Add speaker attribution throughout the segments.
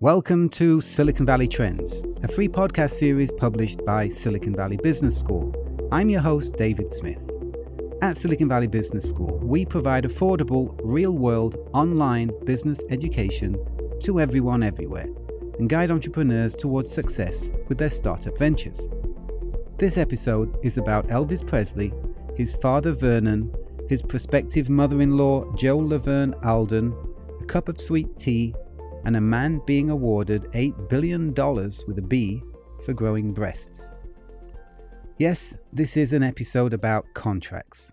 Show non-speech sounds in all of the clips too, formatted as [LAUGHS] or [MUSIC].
Speaker 1: Welcome to Silicon Valley Trends, a free podcast series published by Silicon Valley Business School. I'm your host, David Smith. At Silicon Valley Business School, we provide affordable, real world, online business education to everyone everywhere and guide entrepreneurs towards success with their startup ventures. This episode is about Elvis Presley, his father Vernon, his prospective mother in law Jo Laverne Alden, a cup of sweet tea, and a man being awarded $8 billion with a B for growing breasts. Yes, this is an episode about contracts.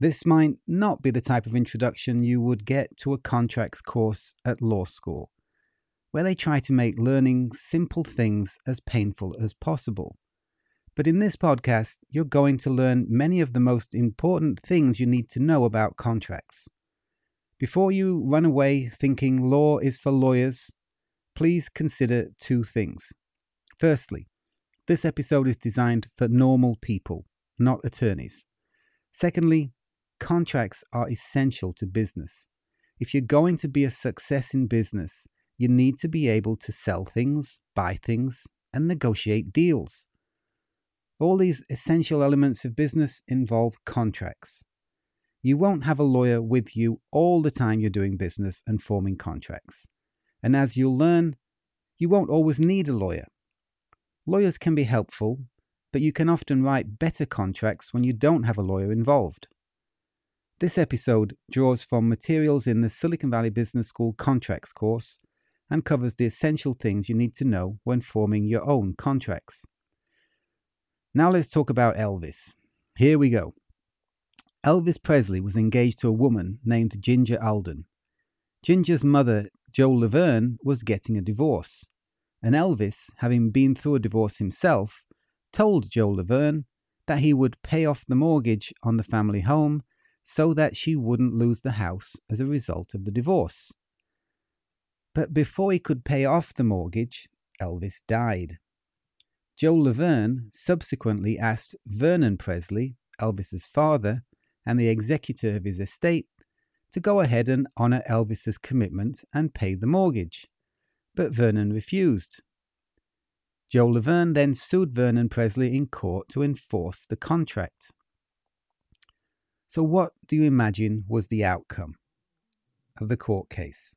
Speaker 1: This might not be the type of introduction you would get to a contracts course at law school, where they try to make learning simple things as painful as possible. But in this podcast, you're going to learn many of the most important things you need to know about contracts. Before you run away thinking law is for lawyers, please consider two things. Firstly, this episode is designed for normal people, not attorneys. Secondly, contracts are essential to business. If you're going to be a success in business, you need to be able to sell things, buy things, and negotiate deals. All these essential elements of business involve contracts. You won't have a lawyer with you all the time you're doing business and forming contracts. And as you'll learn, you won't always need a lawyer. Lawyers can be helpful, but you can often write better contracts when you don't have a lawyer involved. This episode draws from materials in the Silicon Valley Business School contracts course and covers the essential things you need to know when forming your own contracts. Now let's talk about Elvis. Here we go. Elvis Presley was engaged to a woman named Ginger Alden. Ginger's mother, Jo Laverne, was getting a divorce, and Elvis, having been through a divorce himself, told Jo Laverne that he would pay off the mortgage on the family home so that she wouldn't lose the house as a result of the divorce. But before he could pay off the mortgage, Elvis died. Jo Laverne subsequently asked Vernon Presley, Elvis's father, and the executor of his estate to go ahead and honour Elvis's commitment and pay the mortgage. But Vernon refused. Jo Laverne then sued Vernon Presley in court to enforce the contract. So, what do you imagine was the outcome of the court case?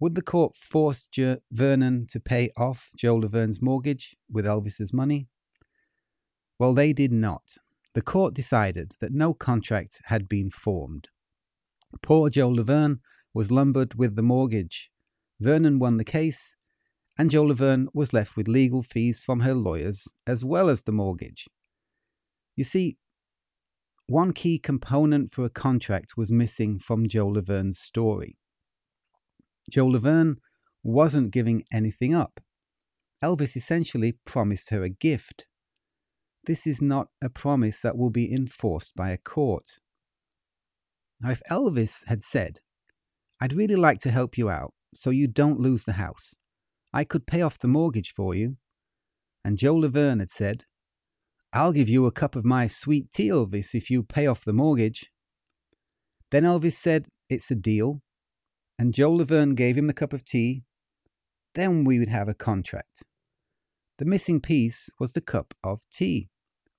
Speaker 1: Would the court force Vernon to pay off Jo Laverne's mortgage with Elvis's money? Well, they did not. The court decided that no contract had been formed. Poor Jo Laverne was lumbered with the mortgage. Vernon won the case, and Jo Laverne was left with legal fees from her lawyers as well as the mortgage. You see, one key component for a contract was missing from Jo Laverne's story. Jo Laverne wasn't giving anything up. Elvis essentially promised her a gift. This is not a promise that will be enforced by a court. Now, if Elvis had said, I'd really like to help you out so you don't lose the house, I could pay off the mortgage for you, and Jo Laverne had said, I'll give you a cup of my sweet tea, Elvis, if you pay off the mortgage. Then Elvis said, It's a deal, and Jo Laverne gave him the cup of tea, then we would have a contract. The missing piece was the cup of tea,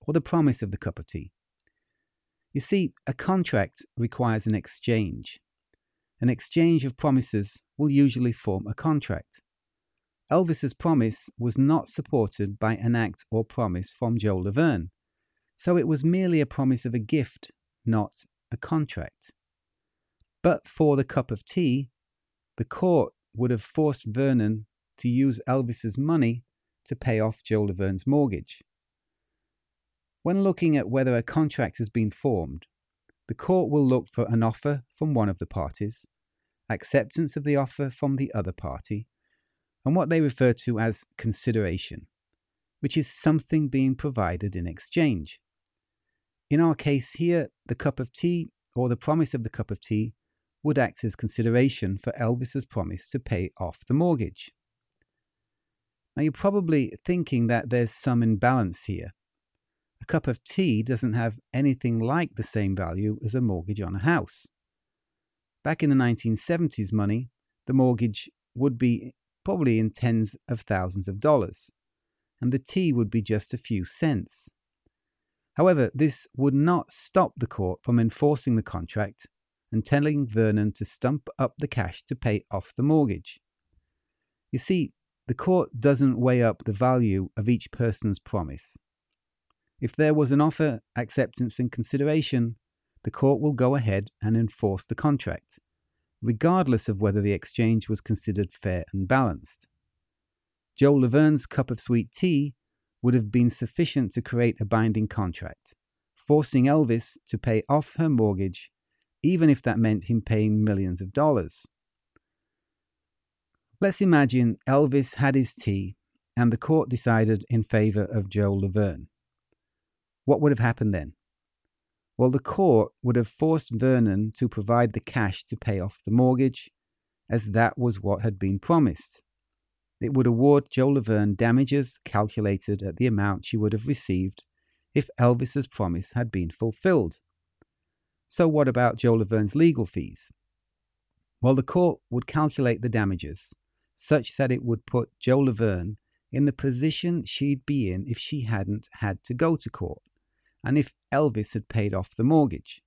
Speaker 1: or the promise of the cup of tea. You see, a contract requires an exchange. An exchange of promises will usually form a contract. Elvis's promise was not supported by an act or promise from Jo Laverne, so it was merely a promise of a gift, not a contract. But for the cup of tea, the court would have forced Vernon to use Elvis's money to pay off Jo Laverne's mortgage. When looking at whether a contract has been formed, the court will look for an offer from one of the parties, acceptance of the offer from the other party, and what they refer to as consideration, which is something being provided in exchange. In our case here, the cup of tea or the promise of the cup of tea would act as consideration for Elvis's promise to pay off the mortgage. Now, you're probably thinking that there's some imbalance here. A cup of tea doesn't have anything like the same value as a mortgage on a house. Back in the 1970s money, the mortgage would be probably in tens of thousands of dollars, and the tea would be just a few cents. However, this would not stop the court from enforcing the contract and telling Vernon to stump up the cash to pay off the mortgage. You see, the court doesn't weigh up the value of each person's promise. If there was an offer, acceptance, and consideration, the court will go ahead and enforce the contract, regardless of whether the exchange was considered fair and balanced. Jo Laverne's cup of sweet tea would have been sufficient to create a binding contract, forcing Elvis to pay off her mortgage, even if that meant him paying millions of dollars. Let's imagine Elvis had his tea and the court decided in favor of Jo Laverne. What would have happened then? Well, the court would have forced Vernon to provide the cash to pay off the mortgage, as that was what had been promised. It would award Jo Laverne damages calculated at the amount she would have received if Elvis's promise had been fulfilled. So, what about Jo Laverne's legal fees? Well, the court would calculate the damages such that it would put Jo Laverne in the position she'd be in if she hadn't had to go to court and if Elvis had paid off the mortgage.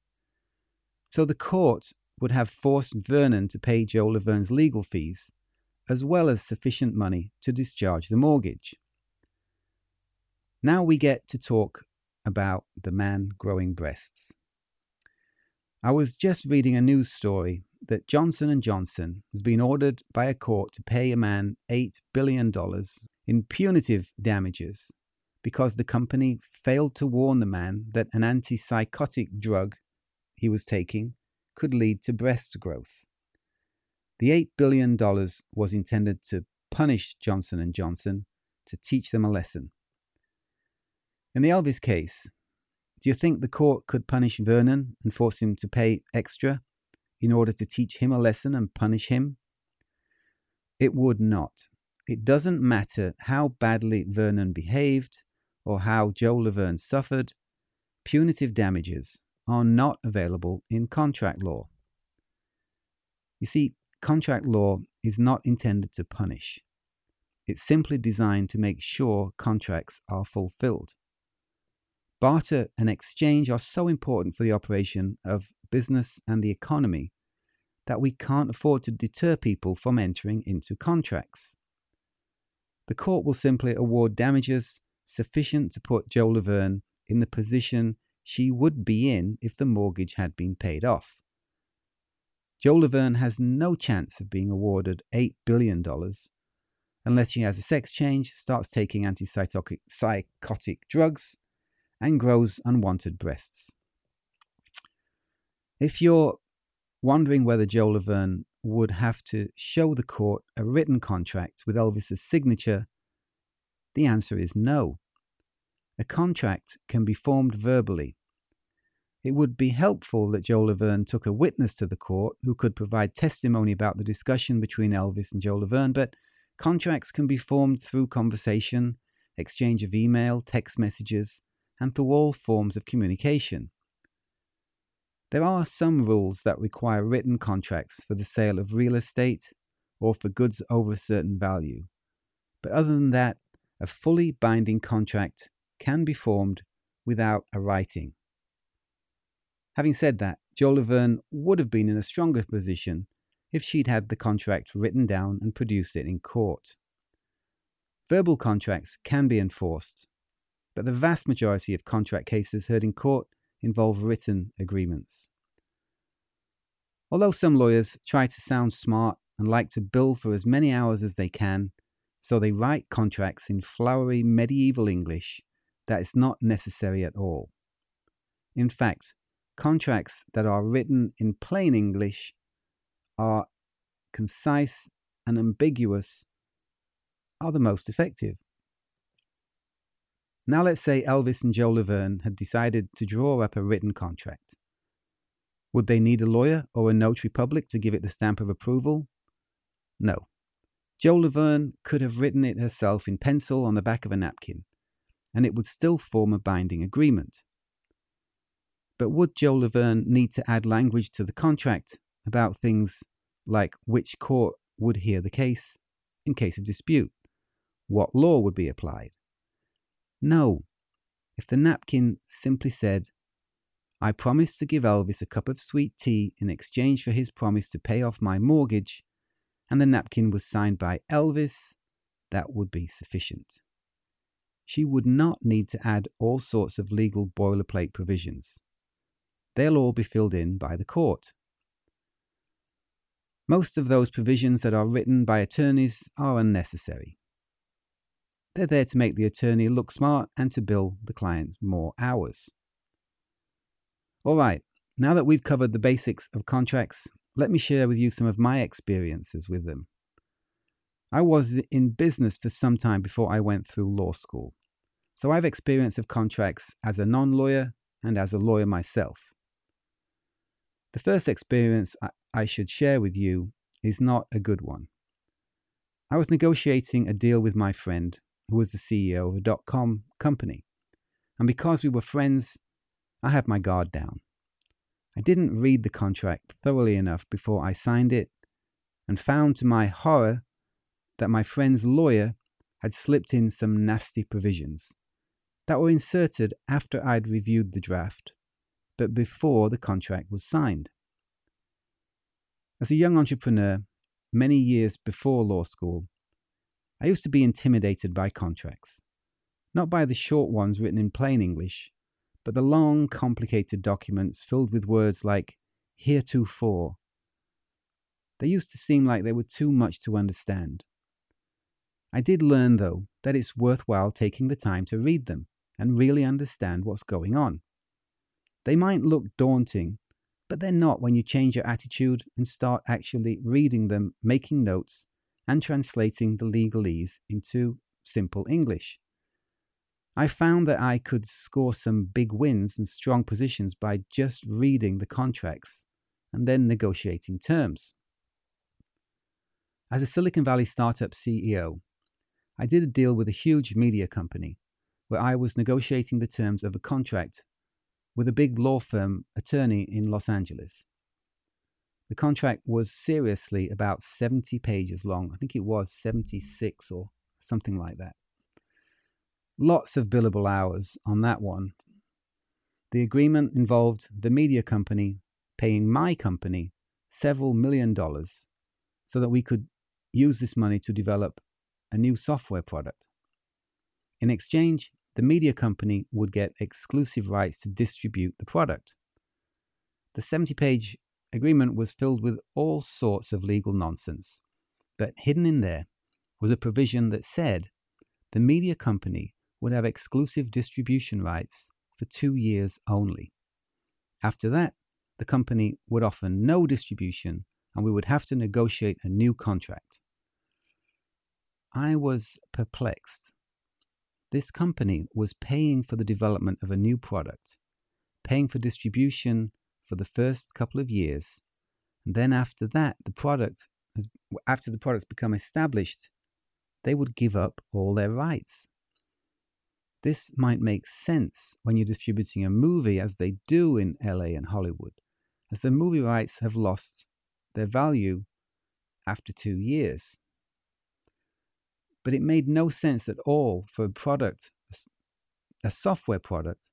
Speaker 1: So the court would have forced Vernon to pay Jo Laverne's legal fees, as well as sufficient money to discharge the mortgage. Now we get to talk about the man growing breasts. I was just reading a news story that Johnson & Johnson has been ordered by a court to pay a man $8 billion in punitive damages because the company failed to warn the man that an antipsychotic drug he was taking could lead to breast growth. The $8 billion was intended to punish Johnson & Johnson to teach them a lesson. In the Elvis case, do you think the court could punish Vernon and force him to pay extra in order to teach him a lesson and punish him? It would not. It doesn't matter how badly Vernon behaved or how Jo Laverne suffered, punitive damages are not available in contract law. You see, contract law is not intended to punish. It's simply designed to make sure contracts are fulfilled. Barter and exchange are so important for the operation of business and the economy that we can't afford to deter people from entering into contracts. The court will simply award damages sufficient to put Jo Laverne in the position she would be in if the mortgage had been paid off. Jo Laverne has no chance of being awarded $8 billion unless she has a sex change, starts taking antipsychotic drugs, and grows unwanted breasts. If you're wondering whether Jo Laverne would have to show the court a written contract with Elvis's signature the answer is no. A contract can be formed verbally. It would be helpful that Jo Laverne took a witness to the court who could provide testimony about the discussion between Elvis and Jo Laverne, but contracts can be formed through conversation, exchange of email, text messages, and through all forms of communication. There are some rules that require written contracts for the sale of real estate or for goods over a certain value. But other than that, a fully binding contract can be formed without a writing. Having said that, Jo Laverne would have been in a stronger position if she'd had the contract written down and produced it in court. Verbal contracts can be enforced, but the vast majority of contract cases heard in court involve written agreements. Although some lawyers try to sound smart and like to bill for as many hours as they can, so they write contracts in flowery medieval English that is not necessary at all. In fact, contracts that are written in plain English are concise and ambiguous are the most effective. Now, let's say Elvis and Jo Laverne had decided to draw up a written contract. Would they need a lawyer or a notary public to give it the stamp of approval? No. Jo Laverne could have written it herself in pencil on the back of a napkin, and it would still form a binding agreement. But would Jo Laverne need to add language to the contract about things like which court would hear the case in case of dispute? What law would be applied? No. If the napkin simply said, I promised to give Elvis a cup of sweet tea in exchange for his promise to pay off my mortgage, and the napkin was signed by Elvis, that would be sufficient. She would not need to add all sorts of legal boilerplate provisions. They'll all be filled in by the court. Most of those provisions that are written by attorneys are unnecessary. They're there to make the attorney look smart and to bill the client more hours. All right, now that we've covered the basics of contracts, let me share with you some of my experiences with them. I was in business for some time before I went through law school, so I have experience of contracts as a non lawyer and as a lawyer myself. The first experience I should share with you is not a good one. I was negotiating a deal with my friend, who was the CEO of a dot com company, and because we were friends, I had my guard down. I didn't read the contract thoroughly enough before I signed it, and found to my horror that my friend's lawyer had slipped in some nasty provisions that were inserted after I'd reviewed the draft but before the contract was signed. As a young entrepreneur, many years before law school, I used to be intimidated by contracts, not by the short ones written in plain English, but the long, complicated documents filled with words like heretofore. They used to seem like they were too much to understand. I did learn, though, that it's worthwhile taking the time to read them and really understand what's going on. They might look daunting, but they're not when you change your attitude and start actually reading them, making notes, and translating the legalese into simple English. I found that I could score some big wins and strong positions by just reading the contracts and then negotiating terms. As a Silicon Valley startup CEO, I did a deal with a huge media company where I was negotiating the terms of a contract with a big law firm attorney in Los Angeles. The contract was seriously about 70 pages long. I think it was 76 or something like that. Lots of billable hours on that one. The agreement involved the media company paying my company several million dollars so that we could use this money to develop a new software product. In exchange, the media company would get exclusive rights to distribute the product. The 70 page agreement was filled with all sorts of legal nonsense, but hidden in there was a provision that said the media company would have exclusive distribution rights for two years only. After that, the company would offer no distribution and we would have to negotiate a new contract. I was perplexed this company was paying for the development of a new product, paying for distribution for the first couple of years. And then after that, the product has, after the products become established, they would give up all their rights. This might make sense when you're distributing a movie, as they do in LA and Hollywood, as the movie rights have lost their value after two years but it made no sense at all for a product, a software product,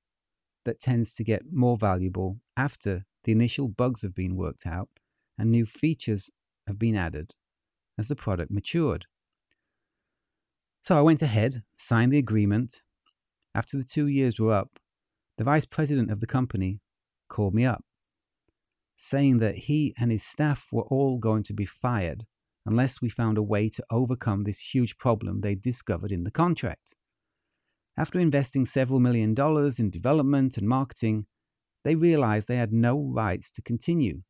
Speaker 1: that tends to get more valuable after the initial bugs have been worked out and new features have been added as the product matured. So I went ahead, signed the agreement. After the two years were up, the vice president of the company called me up, saying that he and his staff were all going to be fired unless we found a way to overcome this huge problem they discovered in the contract. After investing several million dollars in development and marketing, they realized they had no rights to continue.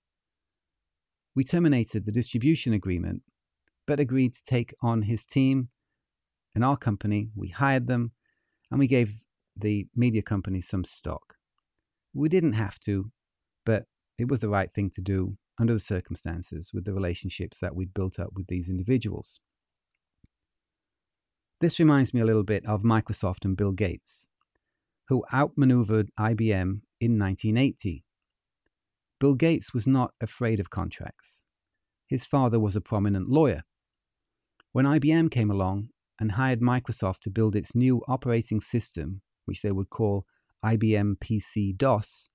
Speaker 1: We terminated the distribution agreement, but agreed to take on his team and our company. We hired them and we gave the media company some stock. We didn't have to, but it was the right thing to do under the circumstances with the relationships that we'd built up with these individuals. This reminds me a little bit of Microsoft and Bill Gates, who outmaneuvered IBM in 1980. Bill Gates was not afraid of contracts. His father was a prominent lawyer, When IBM came along and hired Microsoft to build its new operating system, which they would call IBM PC DOS,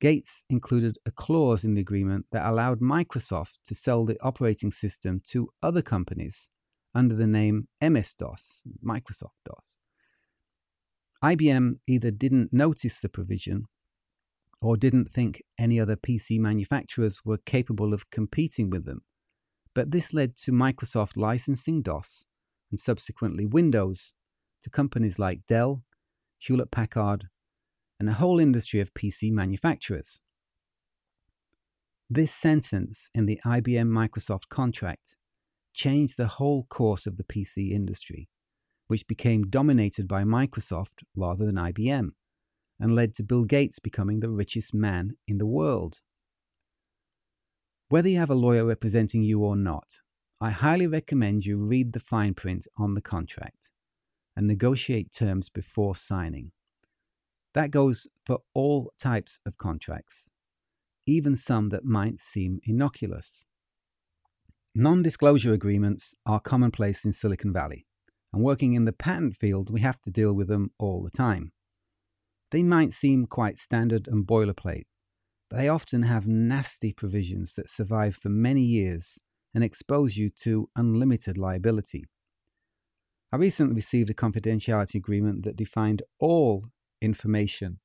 Speaker 1: Gates included a clause in the agreement that allowed Microsoft to sell the operating system to other companies under the name MS DOS, Microsoft DOS. IBM either didn't notice the provision or didn't think any other PC manufacturers were capable of competing with them. But this led to Microsoft licensing DOS and subsequently Windows to companies like Dell, Hewlett Packard, and a whole industry of PC manufacturers. This sentence in the IBM Microsoft contract changed the whole course of the PC industry, which became dominated by Microsoft rather than IBM, and led to Bill Gates becoming the richest man in the world. Whether you have a lawyer representing you or not, I highly recommend you read the fine print on the contract and negotiate terms before signing. That goes for all types of contracts, even some that might seem innocuous. Non disclosure agreements are commonplace in Silicon Valley, and working in the patent field, we have to deal with them all the time. They might seem quite standard and boilerplate, but they often have nasty provisions that survive for many years and expose you to unlimited liability. I recently received a confidentiality agreement that defined all information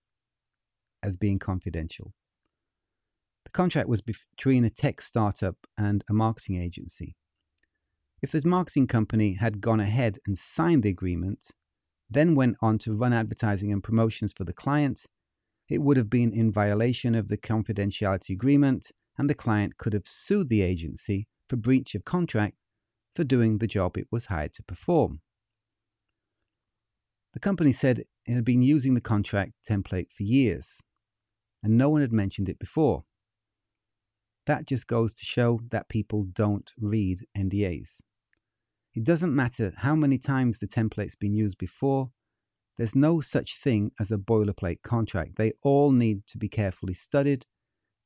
Speaker 1: as being confidential. The contract was between a tech startup and a marketing agency. If this marketing company had gone ahead and signed the agreement, then went on to run advertising and promotions for the client, it would have been in violation of the confidentiality agreement, and the client could have sued the agency for breach of contract for doing the job it was hired to perform. The company said it had been using the contract template for years, and no one had mentioned it before. That just goes to show that people don't read NDAs. It doesn't matter how many times the template's been used before, there's no such thing as a boilerplate contract. They all need to be carefully studied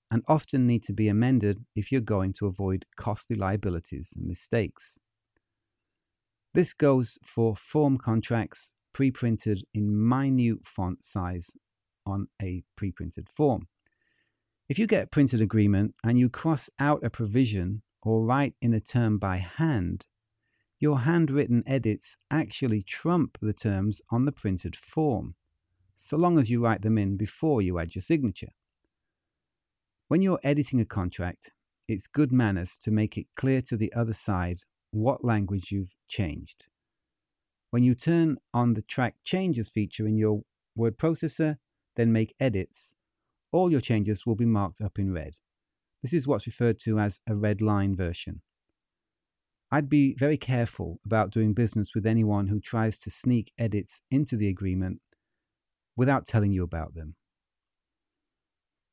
Speaker 1: and often need to be amended if you're going to avoid costly liabilities and mistakes. This goes for form contracts pre printed in minute font size on a pre printed form. If you get a printed agreement and you cross out a provision or write in a term by hand, your handwritten edits actually trump the terms on the printed form, so long as you write them in before you add your signature. When you're editing a contract, it's good manners to make it clear to the other side what language you've changed. When you turn on the track changes feature in your word processor, then make edits, all your changes will be marked up in red. This is what's referred to as a red line version. I'd be very careful about doing business with anyone who tries to sneak edits into the agreement without telling you about them.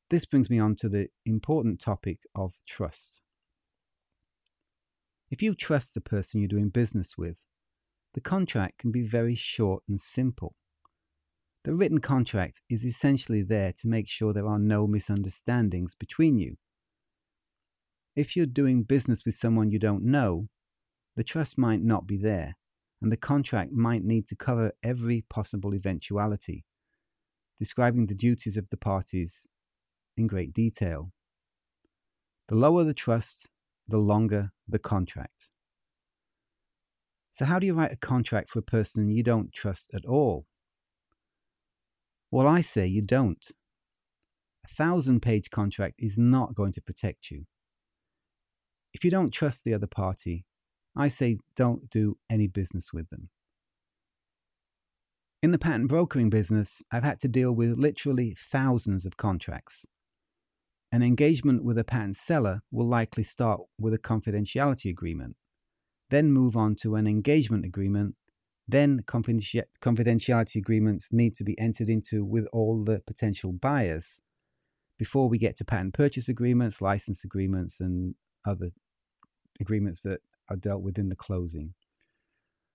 Speaker 1: This brings me on to the important topic of trust. If you trust the person you're doing business with, the contract can be very short and simple. The written contract is essentially there to make sure there are no misunderstandings between you. If you're doing business with someone you don't know, the trust might not be there, and the contract might need to cover every possible eventuality, describing the duties of the parties in great detail. The lower the trust, the longer the contract. So, how do you write a contract for a person you don't trust at all? Well, I say you don't. A thousand page contract is not going to protect you. If you don't trust the other party, I say don't do any business with them. In the patent brokering business, I've had to deal with literally thousands of contracts. An engagement with a patent seller will likely start with a confidentiality agreement then move on to an engagement agreement. Then confidentiality agreements need to be entered into with all the potential buyers before we get to patent purchase agreements, license agreements, and other agreements that are dealt with in the closing.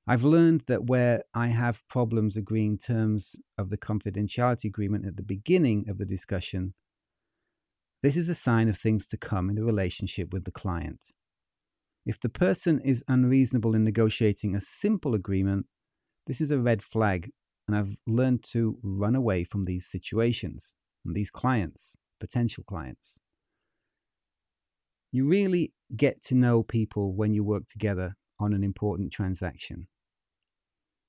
Speaker 1: I've learned that where I have problems agreeing terms of the confidentiality agreement at the beginning of the discussion, this is a sign of things to come in the relationship with the client. If the person is unreasonable in negotiating a simple agreement, this is a red flag, and I've learned to run away from these situations and these clients, potential clients. You really get to know people when you work together on an important transaction.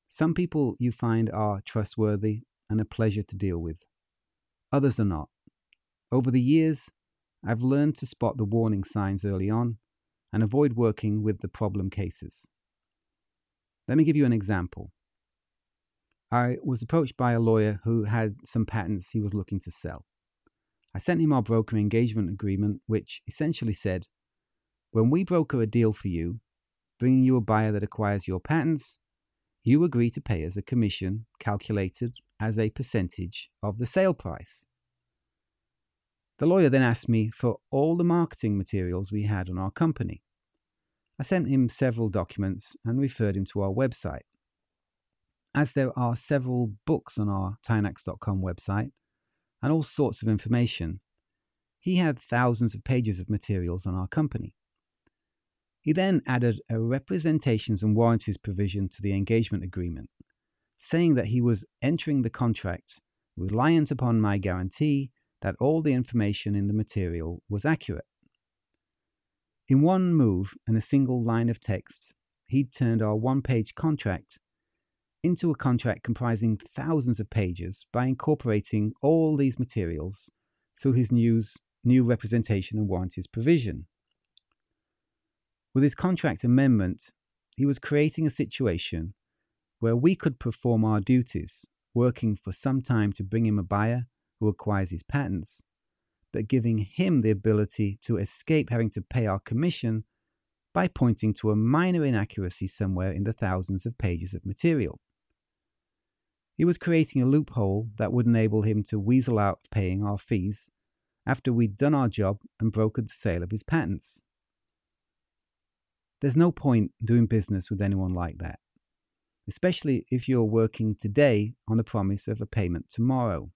Speaker 1: Some people you find are trustworthy and a pleasure to deal with. Others are not. Over the years, I've learned to spot the warning signs early on and avoid working with the problem cases. Let me give you an example. I was approached by a lawyer who had some patents he was looking to sell. I sent him our broker engagement agreement, which essentially said When we broker a deal for you, bringing you a buyer that acquires your patents, you agree to pay us a commission calculated as a percentage of the sale price. The lawyer then asked me for all the marketing materials we had on our company. I sent him several documents and referred him to our website. As there are several books on our Tynax.com website and all sorts of information, he had thousands of pages of materials on our company. He then added a representations and warranties provision to the engagement agreement, saying that he was entering the contract reliant upon my guarantee that all the information in the material was accurate. In one move and a single line of text, he'd turned our one page contract into a contract comprising thousands of pages by incorporating all these materials through his news, new representation and warranties provision. With his contract amendment, he was creating a situation where we could perform our duties, working for some time to bring him a buyer who acquires his patents, but giving him the ability to escape having to pay our commission by pointing to a minor inaccuracy somewhere in the thousands of pages of material. He was creating a loophole that would enable him to weasel out of paying our fees after we'd done our job and brokered the sale of his patents. There's no point doing business with anyone like that, especially if you're working today on the promise of a payment tomorrow.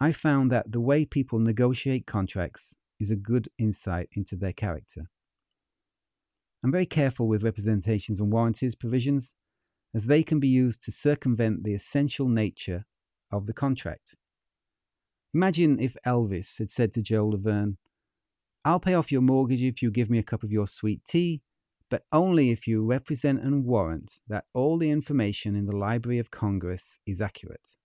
Speaker 1: I found that the way people negotiate contracts is a good insight into their character. I'm very careful with representations and warranties provisions, as they can be used to circumvent the essential nature of the contract. Imagine if Elvis had said to Jo Laverne, I'll pay off your mortgage if you give me a cup of your sweet tea, but only if you represent and warrant that all the information in the Library of Congress is accurate.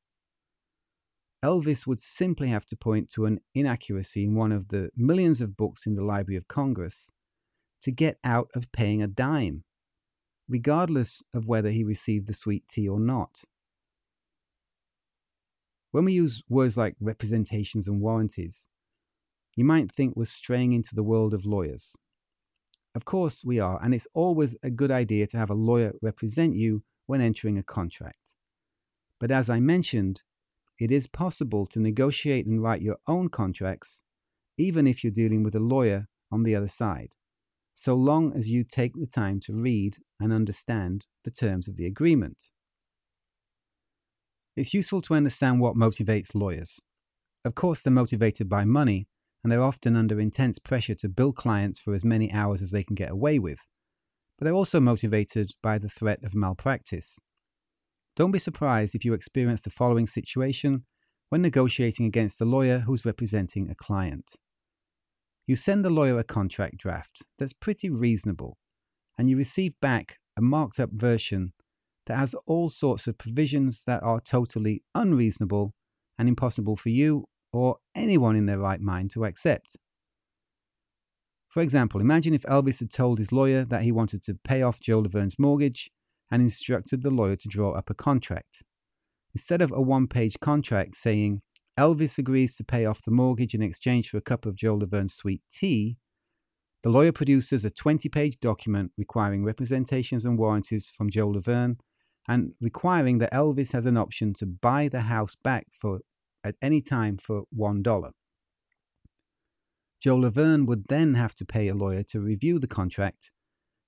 Speaker 1: Elvis would simply have to point to an inaccuracy in one of the millions of books in the Library of Congress to get out of paying a dime, regardless of whether he received the sweet tea or not. When we use words like representations and warranties, you might think we're straying into the world of lawyers. Of course, we are, and it's always a good idea to have a lawyer represent you when entering a contract. But as I mentioned, it is possible to negotiate and write your own contracts, even if you're dealing with a lawyer on the other side, so long as you take the time to read and understand the terms of the agreement. It's useful to understand what motivates lawyers. Of course, they're motivated by money, and they're often under intense pressure to bill clients for as many hours as they can get away with. But they're also motivated by the threat of malpractice. Don't be surprised if you experience the following situation when negotiating against a lawyer who's representing a client. You send the lawyer a contract draft that's pretty reasonable, and you receive back a marked up version that has all sorts of provisions that are totally unreasonable and impossible for you or anyone in their right mind to accept. For example, imagine if Elvis had told his lawyer that he wanted to pay off Jo Laverne's mortgage and instructed the lawyer to draw up a contract. Instead of a one page contract saying, Elvis agrees to pay off the mortgage in exchange for a cup of Jo Laverne's sweet tea, the lawyer produces a 20 page document requiring representations and warranties from Jo Laverne and requiring that Elvis has an option to buy the house back for at any time for $1. Jo Laverne would then have to pay a lawyer to review the contract,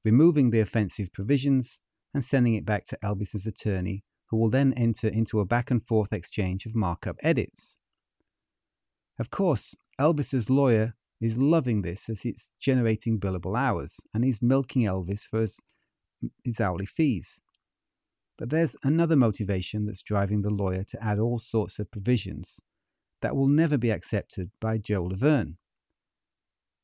Speaker 1: removing the offensive provisions and sending it back to Elvis's attorney, who will then enter into a back and forth exchange of markup edits. Of course, Elvis's lawyer is loving this as it's generating billable hours and he's milking Elvis for his, his hourly fees. But there's another motivation that's driving the lawyer to add all sorts of provisions that will never be accepted by Jo Laverne.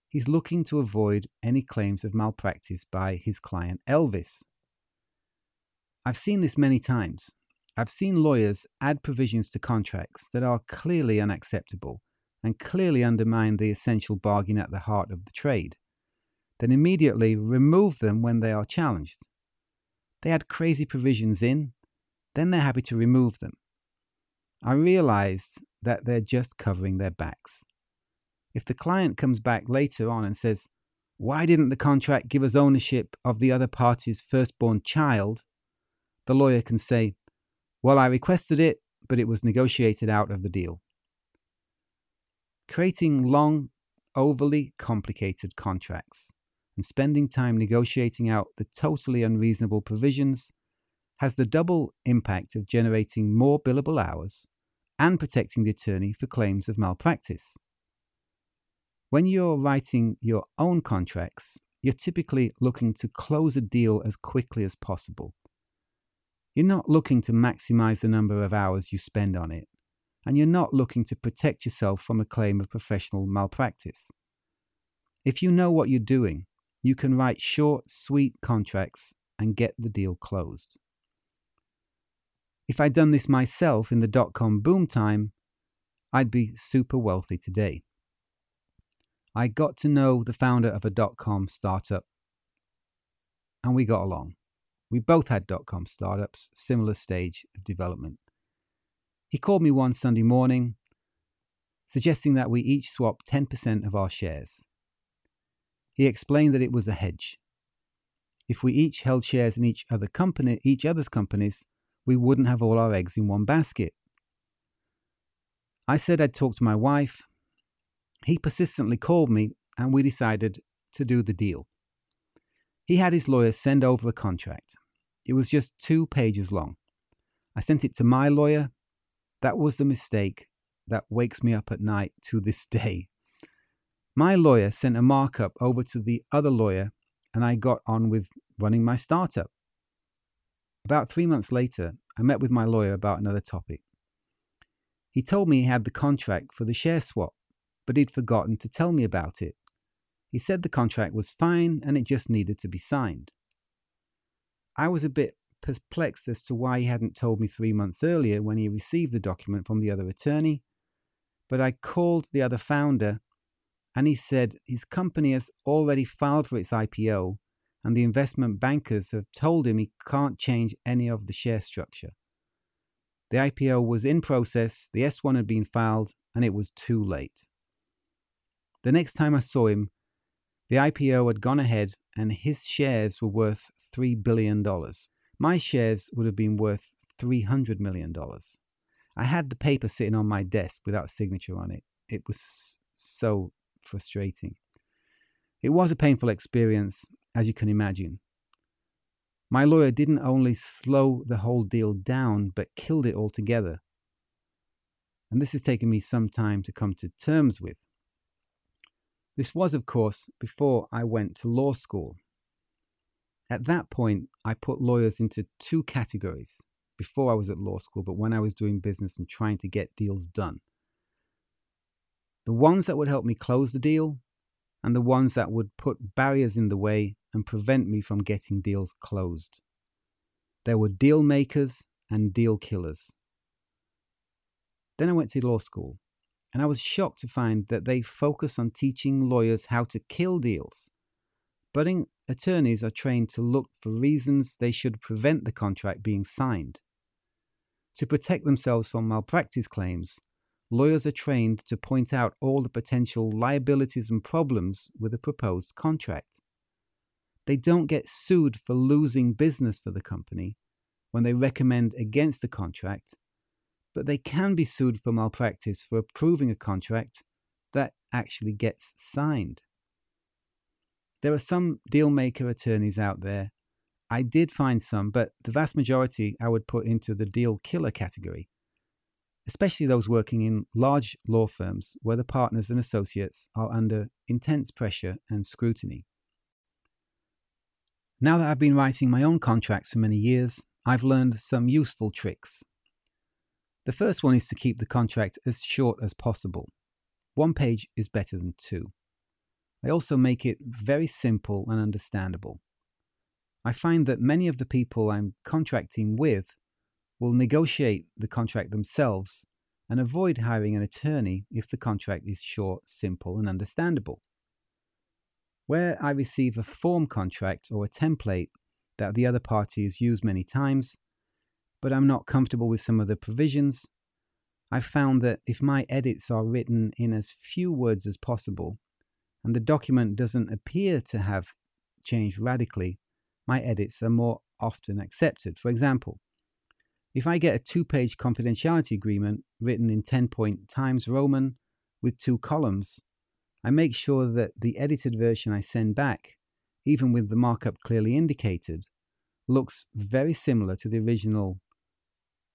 Speaker 1: He's looking to avoid any claims of malpractice by his client Elvis. I've seen this many times. I've seen lawyers add provisions to contracts that are clearly unacceptable and clearly undermine the essential bargain at the heart of the trade, then immediately remove them when they are challenged. They add crazy provisions in, then they're happy to remove them. I realized that they're just covering their backs. If the client comes back later on and says, Why didn't the contract give us ownership of the other party's firstborn child? The lawyer can say, Well, I requested it, but it was negotiated out of the deal. Creating long, overly complicated contracts and spending time negotiating out the totally unreasonable provisions has the double impact of generating more billable hours and protecting the attorney for claims of malpractice. When you're writing your own contracts, you're typically looking to close a deal as quickly as possible. You're not looking to maximize the number of hours you spend on it and you're not looking to protect yourself from a claim of professional malpractice. If you know what you're doing, you can write short, sweet contracts and get the deal closed. If I'd done this myself in the dot com boom time, I'd be super wealthy today. I got to know the founder of a dot com startup and we got along. We both had dot com startups, similar stage of development. He called me one Sunday morning, suggesting that we each swap 10% of our shares. He explained that it was a hedge. If we each held shares in each other company, each other's companies, we wouldn't have all our eggs in one basket. I said I'd talk to my wife. He persistently called me, and we decided to do the deal. He had his lawyer send over a contract. It was just two pages long. I sent it to my lawyer, that was the mistake that wakes me up at night to this [LAUGHS] day. My lawyer sent a markup over to the other lawyer, and I got on with running my startup. About three months later, I met with my lawyer about another topic. He told me he had the contract for the share swap, but he'd forgotten to tell me about it. He said the contract was fine and it just needed to be signed. I was a bit perplexed as to why he hadn't told me three months earlier when he received the document from the other attorney. But I called the other founder and he said his company has already filed for its IPO and the investment bankers have told him he can't change any of the share structure. The IPO was in process, the S1 had been filed, and it was too late. The next time I saw him, the IPO had gone ahead and his shares were worth $3 billion my shares would have been worth $300 million. I had the paper sitting on my desk without a signature on it. It was so frustrating. It was a painful experience, as you can imagine. My lawyer didn't only slow the whole deal down, but killed it altogether. And this has taken me some time to come to terms with. This was, of course, before I went to law school. At that point, I put lawyers into two categories before I was at law school, but when I was doing business and trying to get deals done. The ones that would help me close the deal, and the ones that would put barriers in the way and prevent me from getting deals closed. There were deal makers and deal killers. Then I went to law school, and I was shocked to find that they focus on teaching lawyers how to kill deals Budding attorneys are trained to look for reasons they should prevent the contract being signed. To protect themselves from malpractice claims, lawyers are trained to point out all the potential liabilities and problems with a proposed contract. They don't get sued for losing business for the company when they recommend against a contract, but they can be sued for malpractice for approving a contract that actually gets signed. There are some deal maker attorneys out there. I did find some, but the vast majority I would put into the deal killer category. especially those working in large law firms where the partners and associates are under intense pressure and scrutiny. Now that I've been writing my own contracts for many years, I've learned some useful tricks. The first one is to keep the contract as short as possible. One page is better than two. I also make it very simple and understandable. I find that many of the people I'm contracting with will negotiate the contract themselves and avoid hiring an attorney if the contract is short, simple, and understandable. Where I receive a form contract or a template that the other party has used many times, but I'm not comfortable with some of the provisions, I've found that if my edits are written in as few words as possible, and the document doesn't appear to have changed radically, my edits are more often accepted. For example, if I get a two page confidentiality agreement written in 10 point Times Roman with two columns, I make sure that the edited version I send back, even with the markup clearly indicated, looks very similar to the original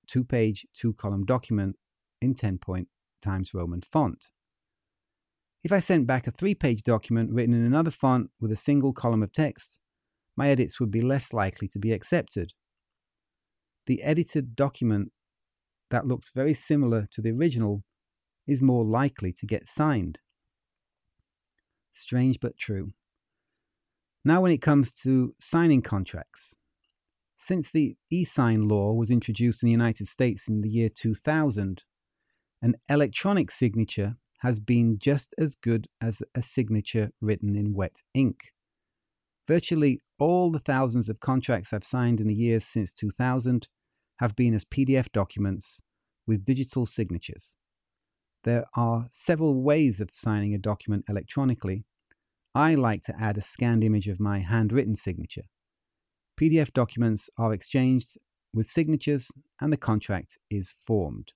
Speaker 1: two page, two column document in 10 point Times Roman font. If I sent back a three page document written in another font with a single column of text, my edits would be less likely to be accepted the edited document that looks very similar to the original is more likely to get signed. Strange but true. Now, when it comes to signing contracts, since the e sign law was introduced in the United States in the year 2000, an electronic signature has been just as good as a signature written in wet ink. Virtually all the thousands of contracts I've signed in the years since 2000 have been as PDF documents with digital signatures. There are several ways of signing a document electronically. I like to add a scanned image of my handwritten signature. PDF documents are exchanged with signatures and the contract is formed.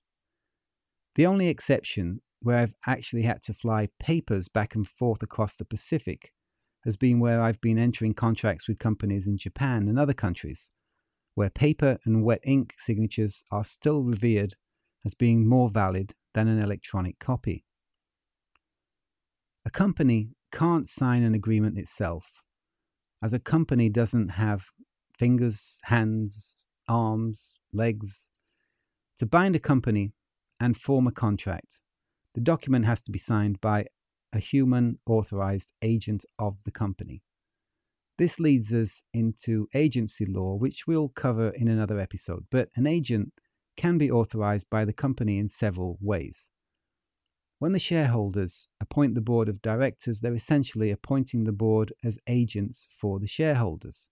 Speaker 1: The only exception where I've actually had to fly papers back and forth across the Pacific has been where I've been entering contracts with companies in Japan and other countries where paper and wet ink signatures are still revered as being more valid than an electronic copy. A company can't sign an agreement itself, as a company doesn't have fingers, hands, arms, legs. To bind a company and form a contract, the document has to be signed by a human authorized agent of the company. This leads us into agency law, which we'll cover in another episode. But an agent can be authorized by the company in several ways. When the shareholders appoint the board of directors, they're essentially appointing the board as agents for the shareholders.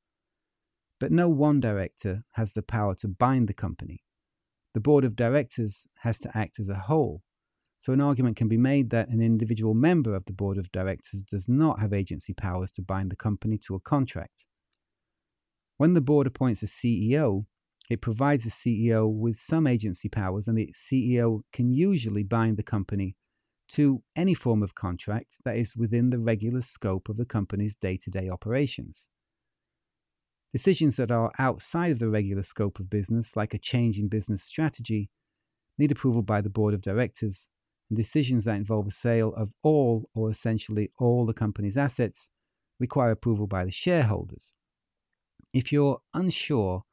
Speaker 1: But no one director has the power to bind the company. The board of directors has to act as a whole, so, an argument can be made that an individual member of the board of directors does not have agency powers to bind the company to a contract. When the board appoints a CEO, it provides the CEO with some agency powers, and the CEO can usually bind the company to any form of contract that is within the regular scope of the company's day to day operations. Decisions that are outside of the regular scope of business, like a change in business strategy, need approval by the board of directors decisions that involve a sale of all or essentially all the company's assets require approval by the shareholders. If you're unsure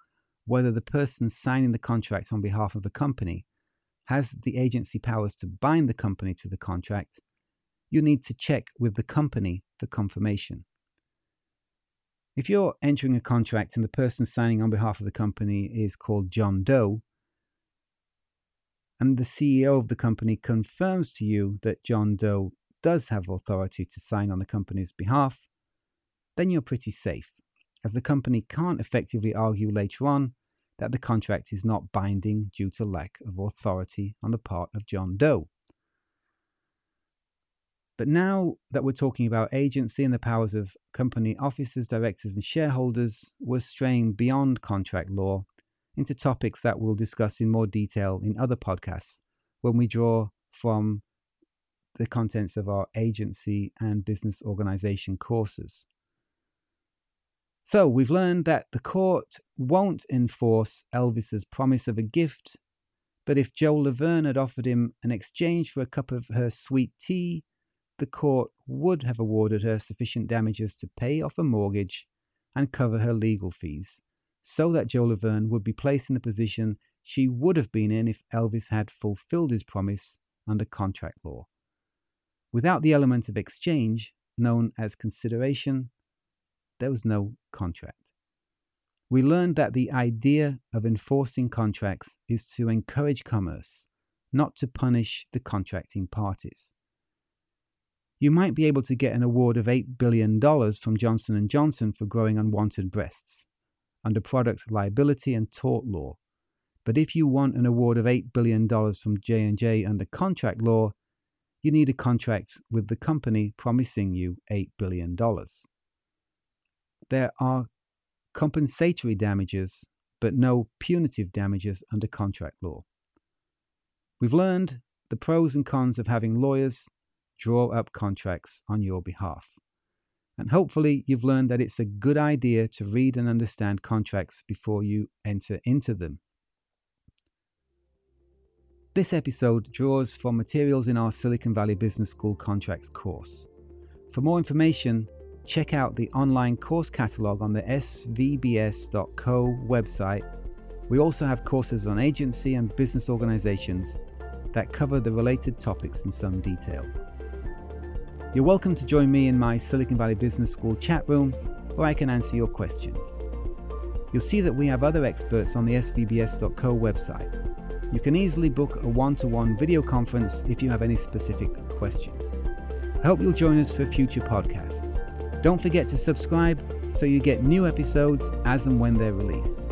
Speaker 1: whether the person signing the contract on behalf of the company has the agency powers to bind the company to the contract, you need to check with the company for confirmation. If you're entering a contract and the person signing on behalf of the company is called John Doe, and the CEO of the company confirms to you that John Doe does have authority to sign on the company's behalf, then you're pretty safe, as the company can't effectively argue later on that the contract is not binding due to lack of authority on the part of John Doe. But now that we're talking about agency and the powers of company officers, directors, and shareholders, we're straying beyond contract law into topics that we'll discuss in more detail in other podcasts when we draw from the contents of our agency and business organization courses. So, we've learned that the court won't enforce Elvis's promise of a gift, But if Jo Laverne had offered him an exchange for a cup of her sweet tea, the court would have awarded her sufficient damages to pay off a mortgage and cover her legal fees, so that Jo Laverne would be placed in the position she would have been in if Elvis had fulfilled his promise under contract law. Without the element of exchange, known as consideration, there was no contract. We learned that the idea of enforcing contracts is to encourage commerce, not to punish the contracting parties. You might be able to get an award of $8 billion from Johnson & Johnson for growing unwanted breasts under product liability and tort law. But if you want an award of $8 billion from J&J under contract law, you need a contract with the company promising you $8 billion. There are compensatory damages, but no punitive damages under contract law. We've learned the pros and cons of having lawyers draw up contracts on your behalf. And hopefully, you've learned that it's a good idea to read and understand contracts before you enter into them. This episode draws from materials in our Silicon Valley Business School contracts course. For more information, check out the online course catalog on the svbs.co website. We also have courses on agency and business organizations that cover the related topics in some detail. You're welcome to join me in my Silicon Valley Business School chat room where I can answer your questions. You'll see that we have other experts on the svbs.co website you can easily book a one to one video conference if you have any specific questions. I hope you'll join us for future podcasts. Don't forget to subscribe so you get new episodes as and when they're released.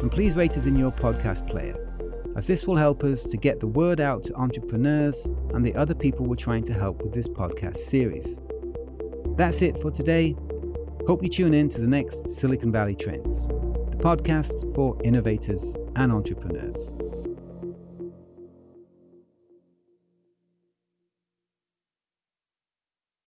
Speaker 1: And please rate us in your podcast player, as this will help us to get the word out to entrepreneurs and the other people we're trying to help with this podcast series. That's it for today. Hope you tune in to the next Silicon Valley Trends, the podcast for innovators and entrepreneurs.